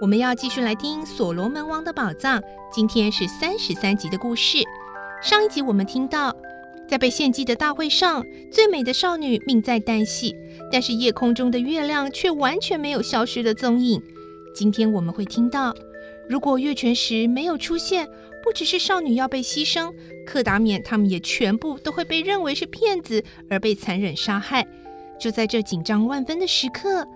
我们要继续来听《所罗门王的宝藏》。今天是三十三集的故事。上一集我们听到，在被献祭的大会上，最美的少女命在旦夕，但是夜空中的月亮却完全没有消失的踪影。今天我们会听到，如果月全食没有出现，不只是少女要被牺牲，克达免他们也全部都会被认为是骗子而被残忍杀害。就在这紧张万分的时刻，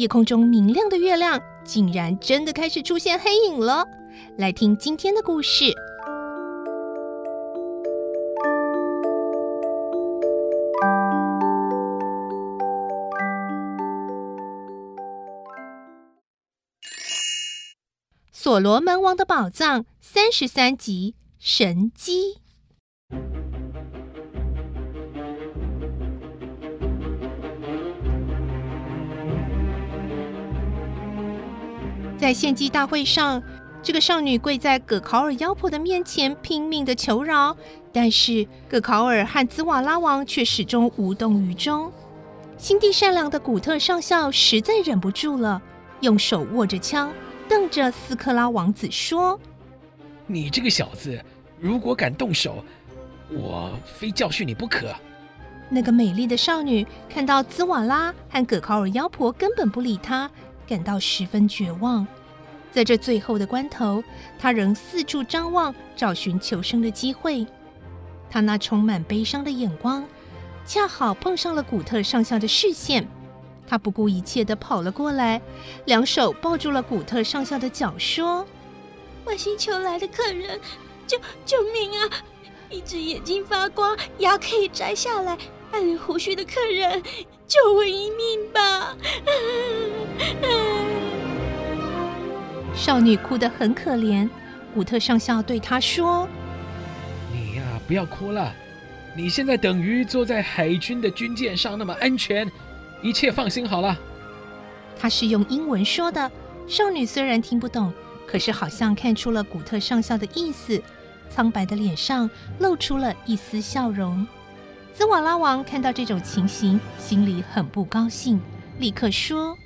夜空中明亮的月亮竟然真的开始出现黑影了。来听今天的故事，《所罗门王的宝藏》三十三集神机。在献祭大会上，这个少女跪在葛考尔妖婆的面前，拼命地求饶。但是葛考尔和兹瓦拉王却始终无动于衷。心地善良的古特上校实在忍不住了，用手握着枪，瞪着斯克拉王子说：“你这个小子，如果敢动手，我非教训你不可。”那个美丽的少女看到兹瓦拉和葛考尔妖婆根本不理她。感到十分绝望，在这最后的关头，他仍四处张望，找寻求生的机会。他那充满悲伤的眼光，恰好碰上了古特上校的视线。他不顾一切地跑了过来，两手抱住了古特上校的脚，说：“外星球来的客人，救救命啊！一只眼睛发光、牙可以摘下来、爱留胡须的客人。”救我一命吧！少女哭得很可怜。古特上校对她说：“你呀，不要哭了。你现在等于坐在海军的军舰上，那么安全，一切放心好了。”他是用英文说的。少女虽然听不懂，可是好像看出了古特上校的意思，苍白的脸上露出了一丝笑容。兹瓦拉王看到这种情形，心里很不高兴，立刻说：“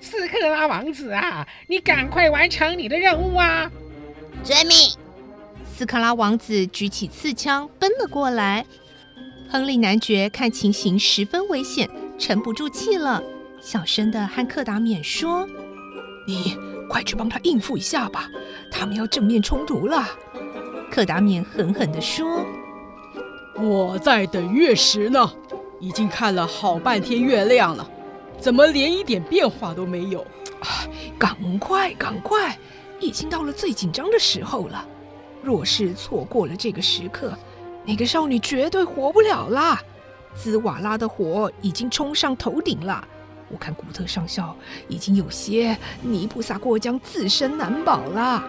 斯克拉王子啊，你赶快完成你的任务啊！”遵命。斯克拉王子举起刺枪奔了过来。亨利男爵看情形十分危险，沉不住气了，小声的和克达免说：“你快去帮他应付一下吧，他们要正面冲突了。”克达免狠狠地说。我在等月食呢，已经看了好半天月亮了，怎么连一点变化都没有？啊，赶快，赶快，已经到了最紧张的时候了。若是错过了这个时刻，那个少女绝对活不了了。兹瓦拉的火已经冲上头顶了，我看古特上校已经有些泥菩萨过江，自身难保了。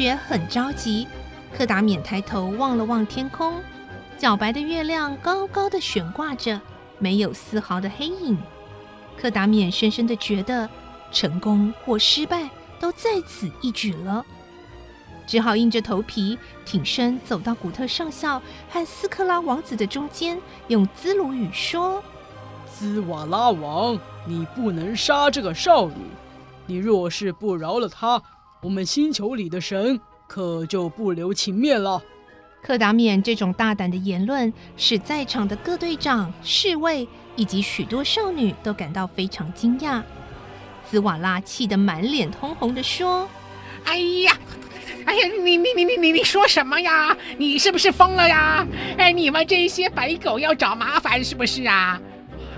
男爵很着急，克达免抬头望了望天空，皎白的月亮高高的悬挂着，没有丝毫的黑影。克达免深深的觉得，成功或失败都在此一举了，只好硬着头皮挺身走到古特上校和斯克拉王子的中间，用兹鲁语说：“兹瓦拉王，你不能杀这个少女，你若是不饶了她。”我们星球里的神可就不留情面了。克达冕这种大胆的言论，使在场的各队长、侍卫以及许多少女都感到非常惊讶。兹瓦拉气得满脸通红地说：“哎呀，哎呀，你你你你你你说什么呀？你是不是疯了呀？哎，你们这些白狗要找麻烦是不是啊？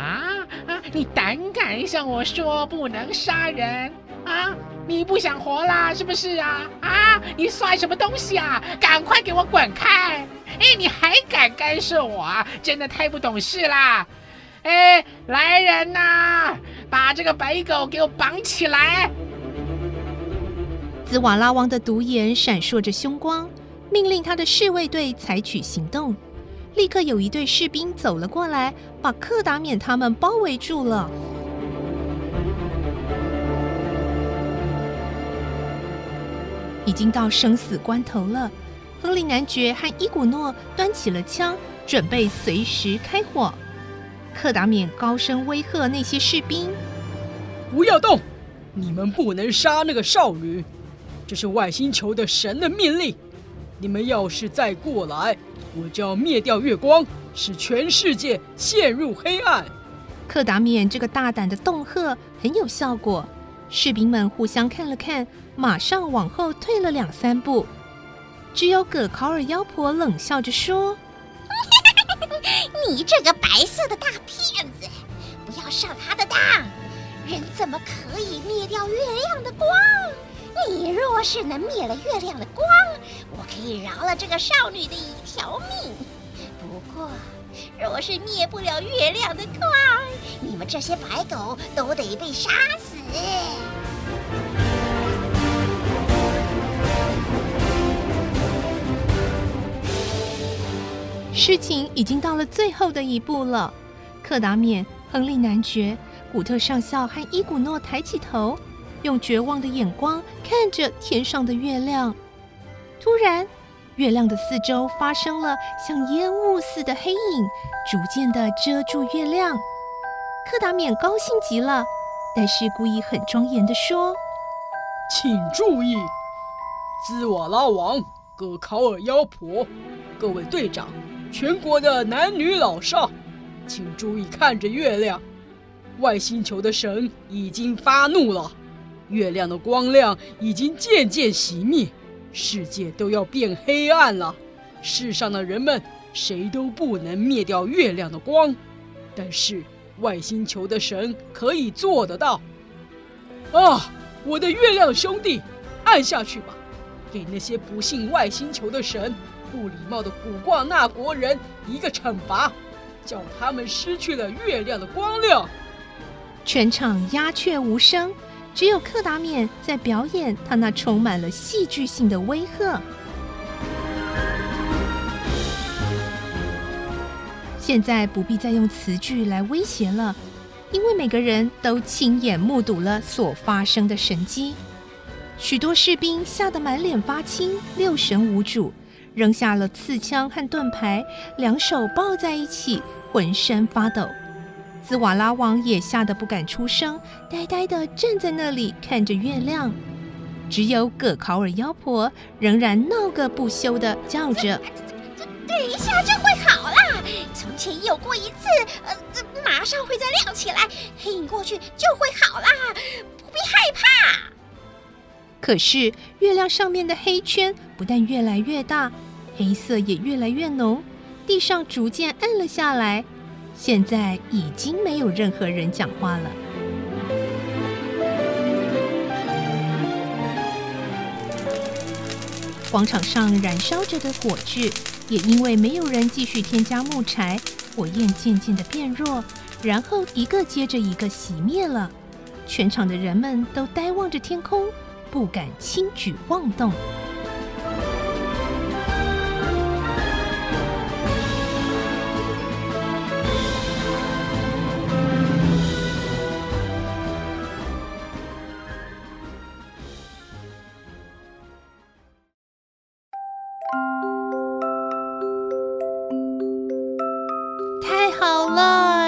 啊啊！你胆敢向我说不能杀人啊？”你不想活啦，是不是啊？啊！你算什么东西啊？赶快给我滚开！哎，你还敢干涉我啊？真的太不懂事啦！哎，来人呐，把这个白狗给我绑起来！兹瓦拉王的独眼闪烁着凶光，命令他的侍卫队采取行动。立刻有一队士兵走了过来，把克达免他们包围住了。已经到生死关头了，亨利男爵和伊古诺端起了枪，准备随时开火。克达免高声威吓那些士兵：“不要动！你们不能杀那个少女，这是外星球的神的命令。你们要是再过来，我就要灭掉月光，使全世界陷入黑暗。”克达免这个大胆的恫吓很有效果。士兵们互相看了看，马上往后退了两三步。只有葛考尔妖婆冷笑着说：“ 你这个白色的大骗子，不要上他的当！人怎么可以灭掉月亮的光？你若是能灭了月亮的光，我可以饶了这个少女的一条命。不过……”若是灭不了月亮的光，你们这些白狗都得被杀死。事情已经到了最后的一步了。克达冕、亨利男爵、古特上校和伊古诺抬起头，用绝望的眼光看着天上的月亮。突然，月亮的四周发生了像烟雾似的黑影，逐渐地遮住月亮。克达冕高兴极了，但是故意很庄严地说：“请注意，兹瓦拉王、葛考尔妖婆、各位队长、全国的男女老少，请注意看着月亮。外星球的神已经发怒了，月亮的光亮已经渐渐熄灭。”世界都要变黑暗了，世上的人们谁都不能灭掉月亮的光，但是外星球的神可以做得到。啊，我的月亮兄弟，按下去吧，给那些不信外星球的神、不礼貌的古挂那国人一个惩罚，叫他们失去了月亮的光亮。全场鸦雀无声。只有克达冕在表演他那充满了戏剧性的威吓。现在不必再用词句来威胁了，因为每个人都亲眼目睹了所发生的神迹。许多士兵吓得满脸发青，六神无主，扔下了刺枪和盾牌，两手抱在一起，浑身发抖。兹瓦拉王也吓得不敢出声，呆呆地站在那里看着月亮。只有葛考尔妖婆仍然闹个不休地叫着：“等一下就会好啦！从前有过一次，呃，马上会再亮起来，黑影过去就会好啦，不必。”可是月亮上面的黑圈不但越来越大，黑色也越来越浓，地上逐渐暗了下来。现在已经没有任何人讲话了。广场上燃烧着的火炬，也因为没有人继续添加木柴，火焰渐渐的变弱，然后一个接着一个熄灭了。全场的人们都呆望着天空，不敢轻举妄动。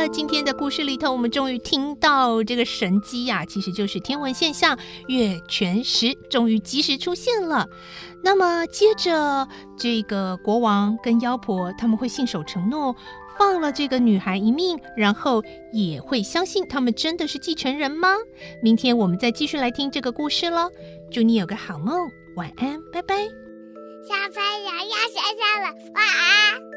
今天的故事里头，我们终于听到这个神机呀，其实就是天文现象月全食，终于及时出现了。那么，接着这个国王跟妖婆他们会信守承诺，放了这个女孩一命，然后也会相信他们真的是继承人吗？明天我们再继续来听这个故事喽。祝你有个好梦，晚安，拜拜。小朋友要睡觉了，晚安。